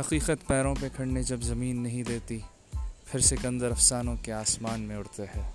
حقیقت پیروں پہ کھڑنے جب زمین نہیں دیتی، پھر سکندر افسانوں کے آسمان میں اڑتے ہیں۔